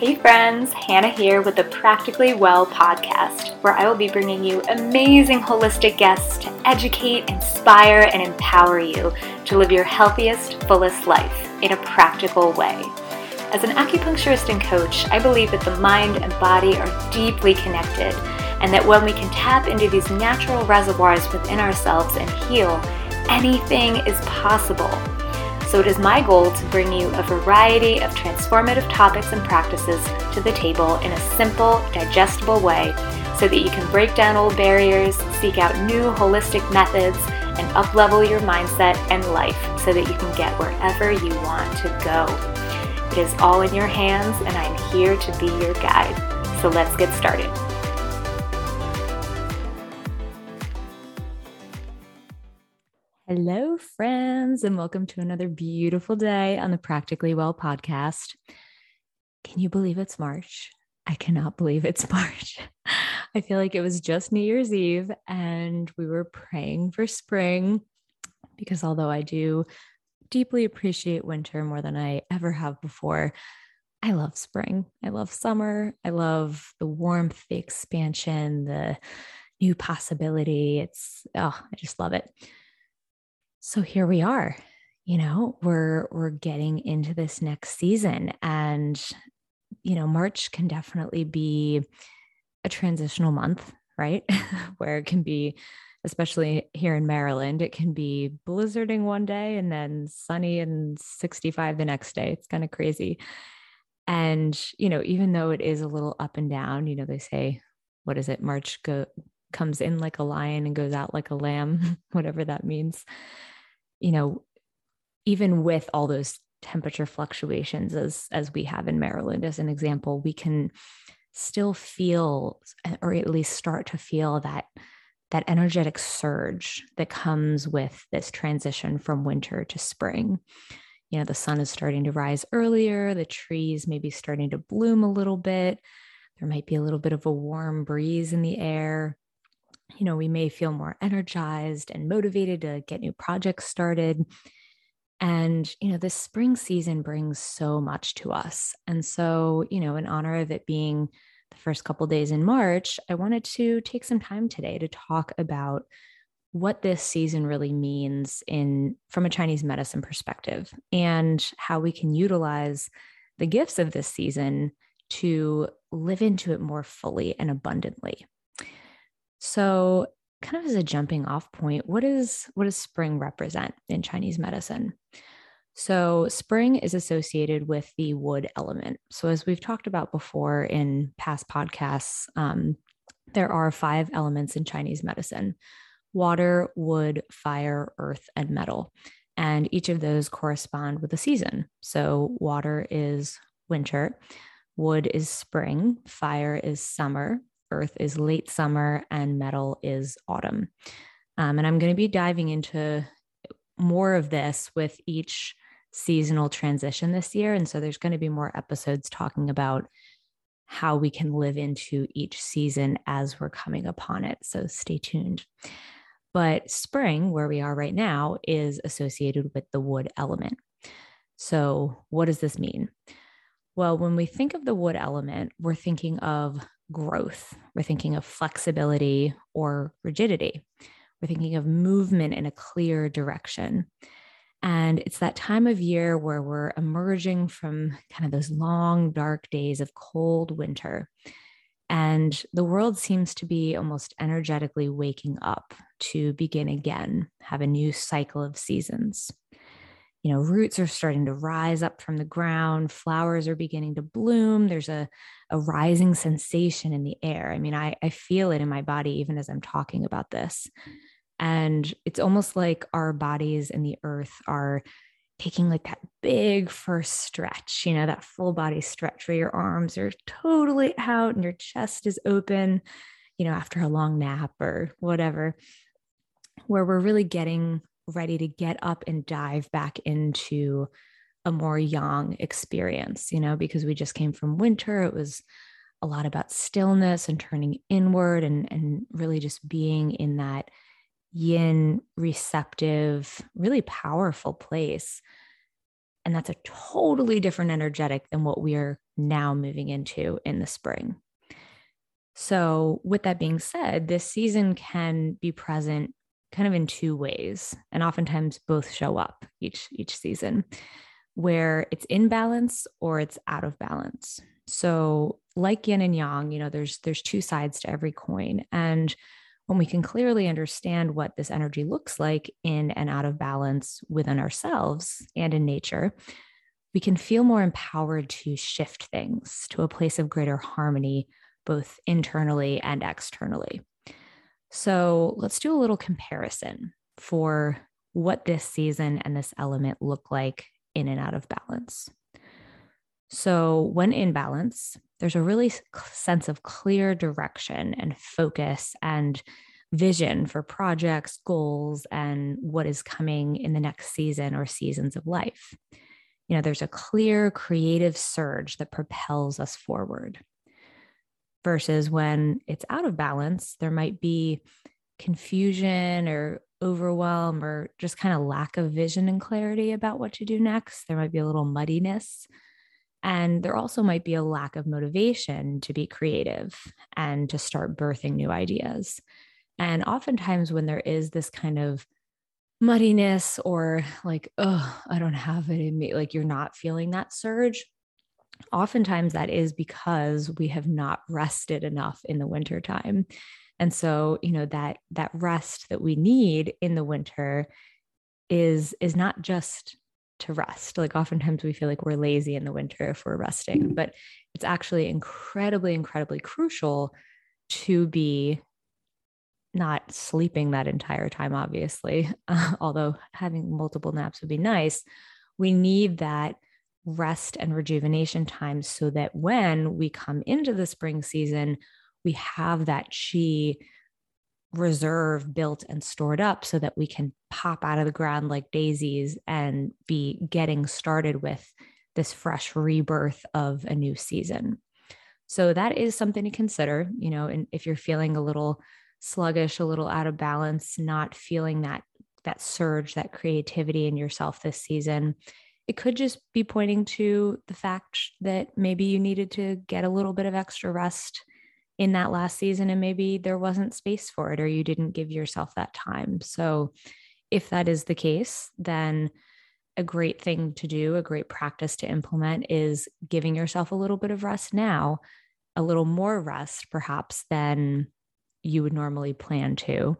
Hey friends, Hannah here with the Practically Well podcast, where I will be bringing you amazing holistic guests to educate, inspire, and empower you to live your healthiest, fullest life in a practical way. As an acupuncturist and coach, I believe that the mind and body are deeply connected, and that when we can tap into these natural reservoirs within ourselves and heal, anything is possible. So it is my goal to bring you a variety of transformative topics and practices to the table in a simple, digestible way so that you can break down old barriers, seek out new holistic methods, and uplevel your mindset and life so that you can get wherever you want to go. It is all in your hands, and I'm here to be your guide. So let's get started. Hello, friends, and welcome to another beautiful day on the Practically Well podcast. Can you believe it's March? I cannot believe it's March. I feel like it was just New Year's Eve and we were praying for spring because although I do deeply appreciate winter more than I ever have before, I love spring. I love summer. I love the warmth, the expansion, the new possibility. It's, oh, I just love it so here we are you know we're we're getting into this next season and you know march can definitely be a transitional month right? Where it can be especially here in maryland it can be blizzarding one day and then sunny and 65 the next day. It's kind of crazy. And you know even though it is a little up and down you know they say what is it? March go comes in like a lion and goes out like a lamb whatever that means you know, even with all those temperature fluctuations as as we have in Maryland as an example, we can still feel or at least start to feel that that energetic surge that comes with this transition from winter to spring. You know, the sun is starting to rise earlier, the trees may be starting to bloom a little bit. There might be a little bit of a warm breeze in the air you know, we may feel more energized and motivated to get new projects started. And, you know, this spring season brings so much to us. And so, you know, in honor of it being the first couple days in March, I wanted to take some time today to talk about what this season really means in from a Chinese medicine perspective and how we can utilize the gifts of this season to live into it more fully and abundantly. So, kind of as a jumping off point, what is what does spring represent in Chinese medicine? So, spring is associated with the wood element. So, as we've talked about before in past podcasts, um, there are five elements in Chinese medicine water, wood, fire, earth, and metal. And each of those correspond with a season. So, water is winter, wood is spring, fire is summer, earth is late summer and metal is autumn. Um, and I'm going to be diving into more of this with each seasonal transition this year. And so there's going to be more episodes talking about how we can live into each season as we're coming upon it. So stay tuned. But spring, where we are right now, is associated with the wood element. So, what does this mean? Well, when we think of the wood element, we're thinking of growth. We're thinking of flexibility or rigidity. We're thinking of movement in a clear direction. And it's that time of year where we're emerging from kind of those long, dark days of cold winter. And the world seems to be almost energetically waking up to begin again, have a new cycle of seasons you know roots are starting to rise up from the ground flowers are beginning to bloom there's a, a rising sensation in the air. I mean I, I feel it in my body even as i'm talking about this. And it's almost like our bodies and the earth are taking like that big first stretch you know that full body stretch where your arms are totally out and your chest is open you know after a long nap or whatever where we're really getting ready to get up and dive back into a more yang experience, you know, because we just came from winter. It was a lot about stillness and turning inward and, and really just being in that yin receptive, really powerful place. And that's a totally different energetic than what we are now moving into in the spring. So, with that being said, this season can be present kind of in two ways, and oftentimes both show up each each season, where it's in balance or it's out of balance. So, like yin and yang, you know, there's there's two sides to every coin, and when we can clearly understand what this energy looks like in and out of balance within ourselves and in nature, we can feel more empowered to shift things to a place of greater harmony, both internally and externally. So let's do a little comparison for what this season and this element look like in and out of balance. So, when in balance, there's a really sense of clear direction and focus and vision for projects, goals, and what is coming in the next season or seasons of life. You know, there's a clear creative surge that propels us forward. Versus when it's out of balance, there might be confusion or overwhelm or just kind of lack of vision and clarity about what to do next. There might be a little muddiness. And there also might be a lack of motivation to be creative and to start birthing new ideas. And oftentimes, when there is this kind of muddiness or like, oh, I don't have it in me, like you're not feeling that surge, oftentimes that is because we have not rested enough in the winter time. And so, you know, that that rest that we need in the winter is is not just to rest. Like oftentimes we feel like we're lazy in the winter if we're resting, but it's actually incredibly incredibly crucial to be not sleeping that entire time, obviously, uh, although having multiple naps would be nice. We need that rest and rejuvenation time so that when we come into the spring season, we have that chi reserve built and stored up so that we can pop out of the ground like daisies and be getting started with this fresh rebirth of a new season. So that is something to consider, you know, and if you're feeling a little sluggish, a little out of balance, not feeling that that surge, that creativity in yourself this season, it could just be pointing to the fact that maybe you needed to get a little bit of extra rest in that last season and maybe there wasn't space for it or you didn't give yourself that time. So if that is the case, then a great thing to do, a great practice to implement is giving yourself a little bit of rest now, a little more rest perhaps than you would normally plan to,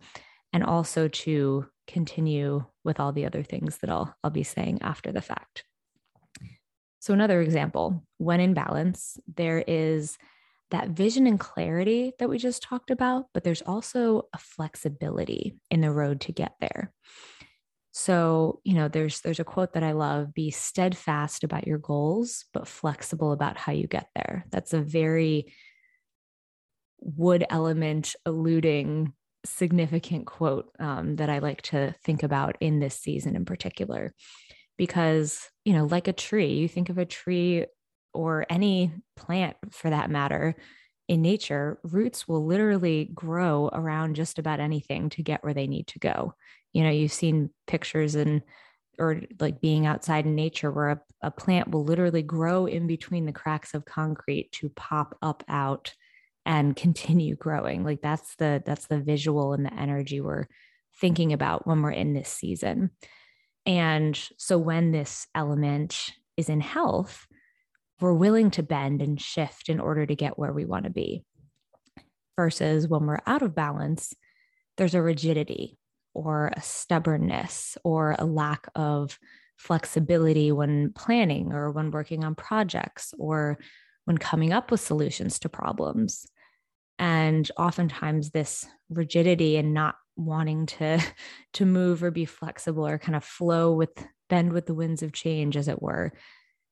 and also to continue with all the other things that I'll, I'll be saying after the fact. So, another example when in balance, there is that vision and clarity that we just talked about, but there's also a flexibility in the road to get there. So, you know, there's there's a quote that I love, be steadfast about your goals, but flexible about how you get there. That's a very wood element alluding significant quote um, that I like to think about in this season in particular. Because, you know, like a tree, you think of a tree or any plant for that matter in nature, roots will literally grow around just about anything to get where they need to go. You know, you've seen pictures and or like being outside in nature where a, a plant will literally grow in between the cracks of concrete to pop up out and continue growing. Like that's the that's the visual and the energy we're thinking about when we're in this season. And so when this element is in health we're willing to bend and shift in order to get where we want to be. Versus when we're out of balance there's a rigidity or a stubbornness or a lack of flexibility when planning or when working on projects or when coming up with solutions to problems. And oftentimes, this rigidity and not wanting to, to move or be flexible or kind of flow with, bend with the winds of change, as it were,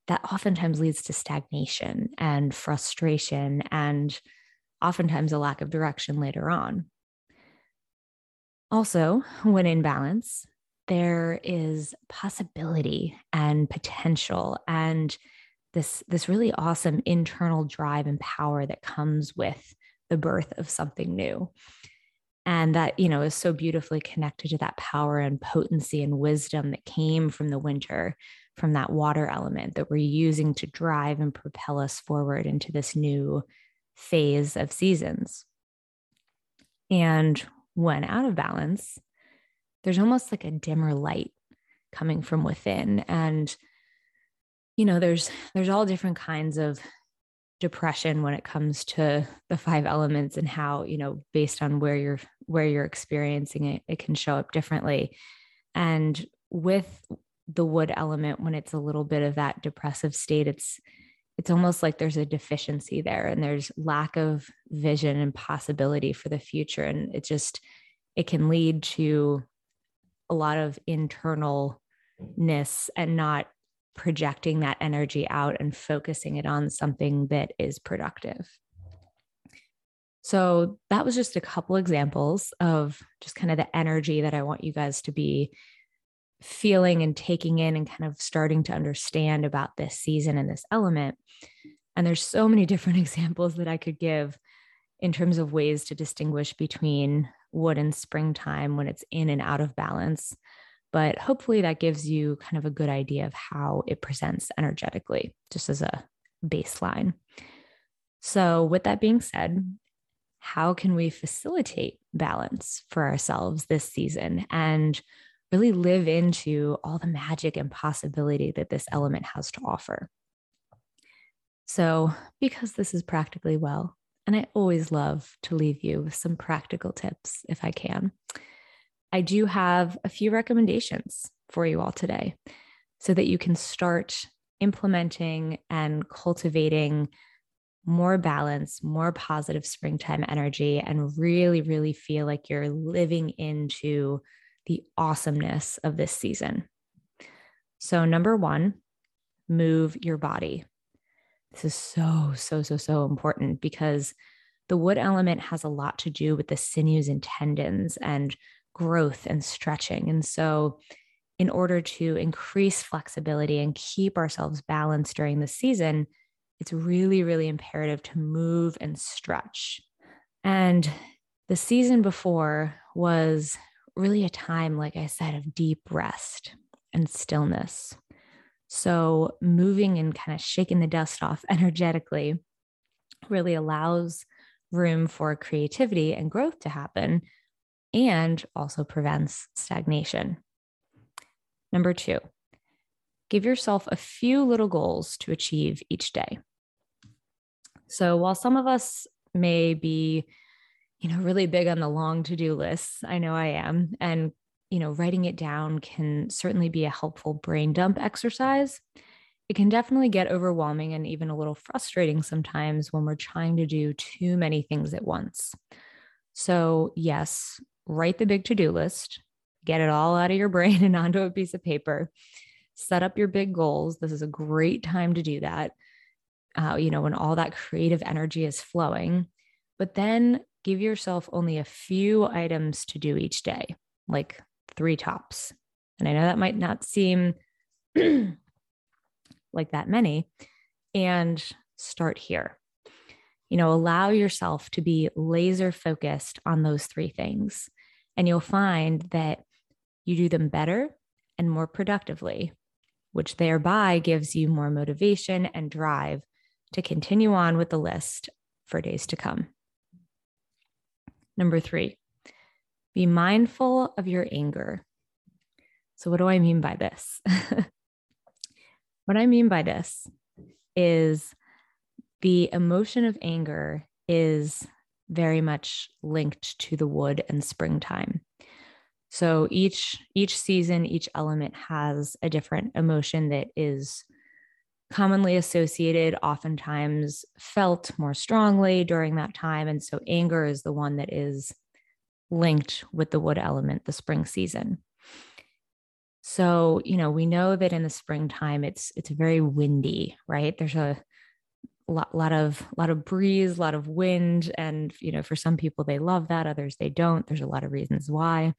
that oftentimes leads to stagnation and frustration and oftentimes a lack of direction later on. Also, when in balance, there is possibility and potential and this this really awesome internal drive and power that comes with the birth of something new and that you know is so beautifully connected to that power and potency and wisdom that came from the winter from that water element that we're using to drive and propel us forward into this new phase of seasons. And when out of balance, there's almost like a dimmer light coming from within. And, you know, there's there's all different kinds of depression when it comes to the five elements and how, you know, based on where you're where you're experiencing it, it can show up differently. And with the wood element, when it's a little bit of that depressive state, it's it's almost like there's a deficiency there and there's lack of vision and possibility for the future and it just it can lead to a lot of internalness and not projecting that energy out and focusing it on something that is productive so that was just a couple examples of just kind of the energy that i want you guys to be feeling and taking in and kind of starting to understand about this season and this element. And there's so many different examples that I could give in terms of ways to distinguish between wood and springtime when it's in and out of balance. But hopefully that gives you kind of a good idea of how it presents energetically, just as a baseline. So, with that being said, how can we facilitate balance for ourselves this season? And really live into all the magic and possibility that this element has to offer. So, because this is practically well, and I always love to leave you with some practical tips if I can, I do have a few recommendations for you all today so that you can start implementing and cultivating more balance, more positive springtime energy, and really, really feel like you're living into the awesomeness of this season. So, number one, move your body. This is so, so, so, so important because the wood element has a lot to do with the sinews and tendons and growth and stretching. And so, in order to increase flexibility and keep ourselves balanced during the season, it's really, really imperative to move and stretch. And the season before was really a time, like I said, of deep rest and stillness. So, moving and kind of shaking the dust off energetically really allows room for creativity and growth to happen and also prevents stagnation. Number two, give yourself a few little goals to achieve each day. So, while some of us may be you know, really big on the long to do lists. I know I am. And, you know, writing it down can certainly be a helpful brain dump exercise. It can definitely get overwhelming and even a little frustrating sometimes when we're trying to do too many things at once. So, yes, write the big to do list, get it all out of your brain and onto a piece of paper, set up your big goals. This is a great time to do that. Uh, you know, when all that creative energy is flowing. But then give yourself only a few items to do each day, like three tops. And I know that might not seem like that many. And start here. You know, allow yourself to be laser focused on those three things. And you'll find that you do them better and more productively, which thereby gives you more motivation and drive to continue on with the list for days to come. Number three, be mindful of your anger. So, what do I mean by this? what I mean by this is the emotion of anger is very much linked to the wood and springtime. So each each season, each element has a different emotion that is commonly associated, oftentimes felt more strongly during that time. And so anger is the one that is linked with the wood element, the spring season. So, you know, we know that in the springtime it's it's very windy, right? There's a lot, lot of lot of breeze, a lot of wind, and you know, for some people they love that, others they don't. There's a lot of reasons why.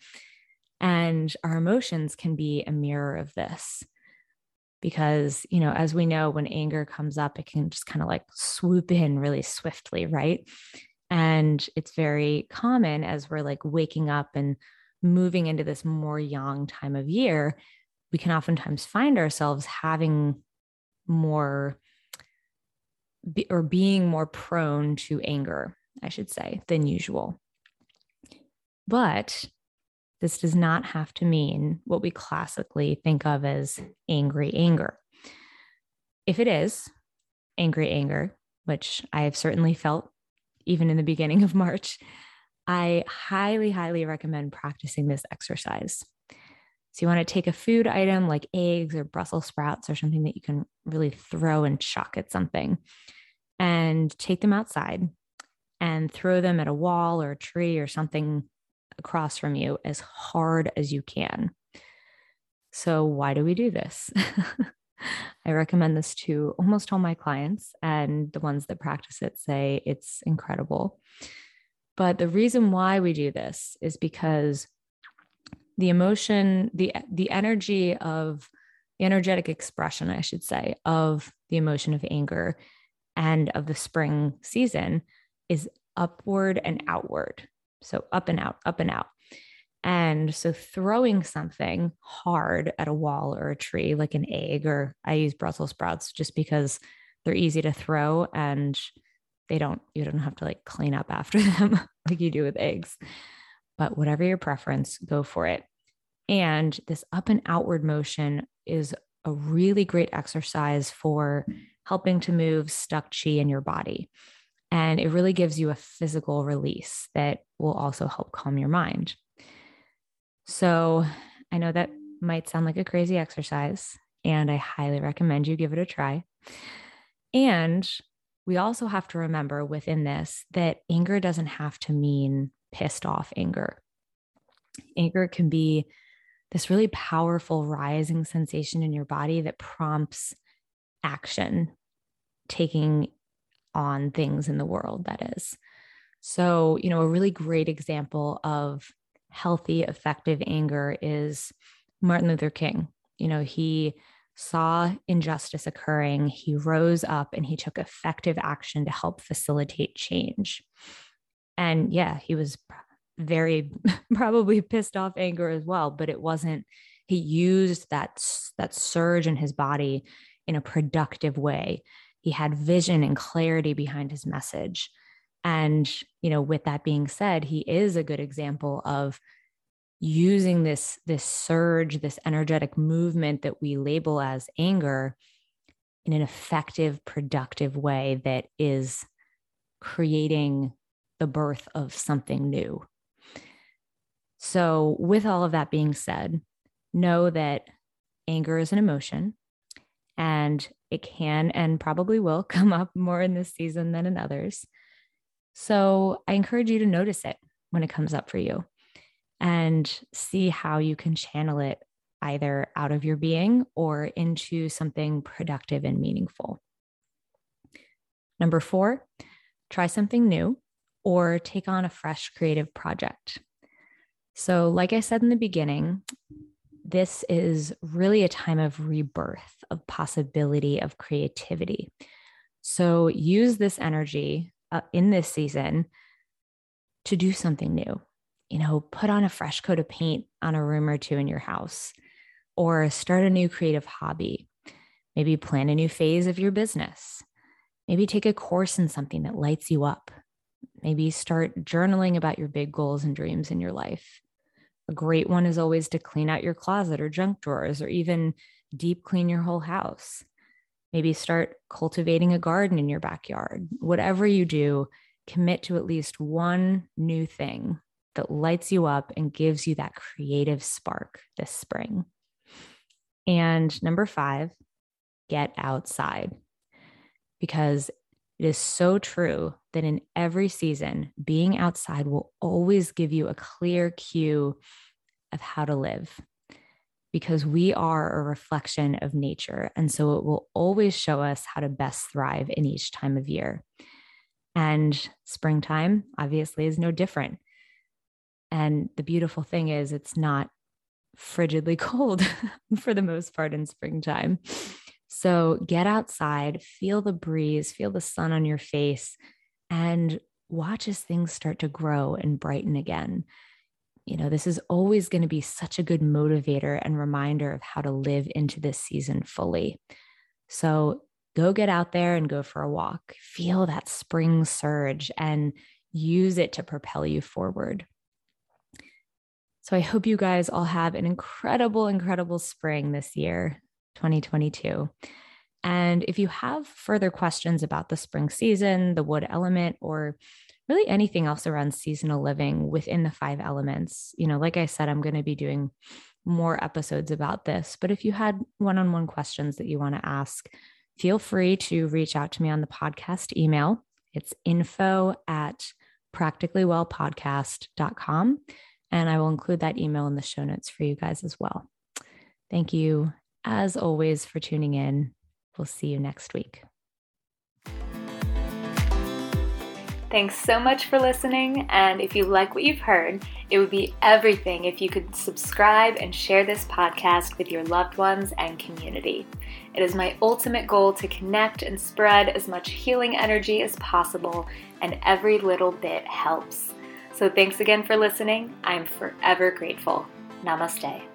And our emotions can be a mirror of this because you know as we know when anger comes up it can just kind of like swoop in really swiftly right and it's very common as we're like waking up and moving into this more yang time of year we can oftentimes find ourselves having more be, or being more prone to anger, I should say, than usual. But this does not have to mean what we classically think of as angry anger. If it is angry anger, which I have certainly felt even in the beginning of March, I highly, highly recommend practicing this exercise. So, you want to take a food item like eggs or Brussels sprouts or something that you can really throw and chuck at something and take them outside and throw them at a wall or a tree or something across from you as hard as you can. So, why do we do this? I recommend this to almost all my clients, and the ones that practice it say it's incredible. But the reason why we do this is because the emotion, the the energy of the energetic expression, I should say, of the emotion of anger and of the spring season is upward and outward. So up and out, up and out. And so throwing something hard at a wall or a tree, like an egg, or I use Brussels sprouts just because they're easy to throw and they don't, you don't have to like clean up after them like you do with eggs. But whatever your preference, go for it. And this up and outward motion is a really great exercise for helping to move stuck chi in your body. And it really gives you a physical release that will also help calm your mind. So I know that might sound like a crazy exercise, and I highly recommend you give it a try. And we also have to remember within this that anger doesn't have to mean pissed off anger. Anger can be this really powerful rising sensation in your body that prompts action, taking on things in the world, that is. So, you know, a really great example of healthy, effective anger is Martin Luther King. You know, he saw injustice occurring, he rose up and he took effective action to help facilitate change. And yeah, he was very probably pissed off anger as well, but it wasn't he used that that surge in his body in a productive way. He had vision and clarity behind his message. And, you know, with that being said, he is a good example of using this this surge this energetic movement that we label as anger in an effective productive way that is creating the birth of something new so with all of that being said know that anger is an emotion and it can and probably will come up more in this season than in others so I encourage you to notice it when it comes up for you and see how you can channel it either out of your being or into something productive and meaningful. Number four, try something new or take on a fresh creative project. So, like I said in the beginning, this is really a time of rebirth, of possibility, of creativity. So, use this energy uh, in this season to do something new. You know, put on a fresh coat of paint on a room or two in your house, or start a new creative hobby. Maybe plan a new phase of your business. Maybe take a course in something that lights you up. Maybe start journaling about your big goals and dreams in your life. A great one is always to clean out your closet or junk drawers, or even deep clean your whole house. Maybe start cultivating a garden in your backyard. Whatever you do, commit to at least one new thing that lights you up and gives you that creative spark this spring. And number five, get outside because it is so true that in every season, being outside will always give you a clear cue of how to live because we are a reflection of nature. And so it will always show us how to best thrive in each time of year. And springtime, obviously, is no different. And the beautiful thing is, it's not frigidly cold for the most part in springtime. So get outside, feel the breeze, feel the sun on your face, and watch as things start to grow and brighten again you know, this is always going to be such a good motivator and reminder of how to live into this season fully. So go get out there and go for a walk. Feel that spring surge and use it to propel you forward. So I hope you guys all have an incredible, incredible spring this year, 2022. And if you have further questions about the spring season, the wood element, or really anything else around seasonal living within the five elements. You know, like I said, I'm going to be doing more episodes about this. But if you had one on one questions that you want to ask, feel free to reach out to me on the podcast email. It's info at practicallywellpodcast.com. And I will include that email in the show notes for you guys as well. Thank you, as always, for tuning in. We'll see you next week. Thanks so much for listening. And if you like what you've heard, it would be everything if you could subscribe and share this podcast with your loved ones and community. It is my ultimate goal to connect and spread as much healing energy as possible, and every little bit helps. So thanks again for listening. I'm forever grateful. Namaste.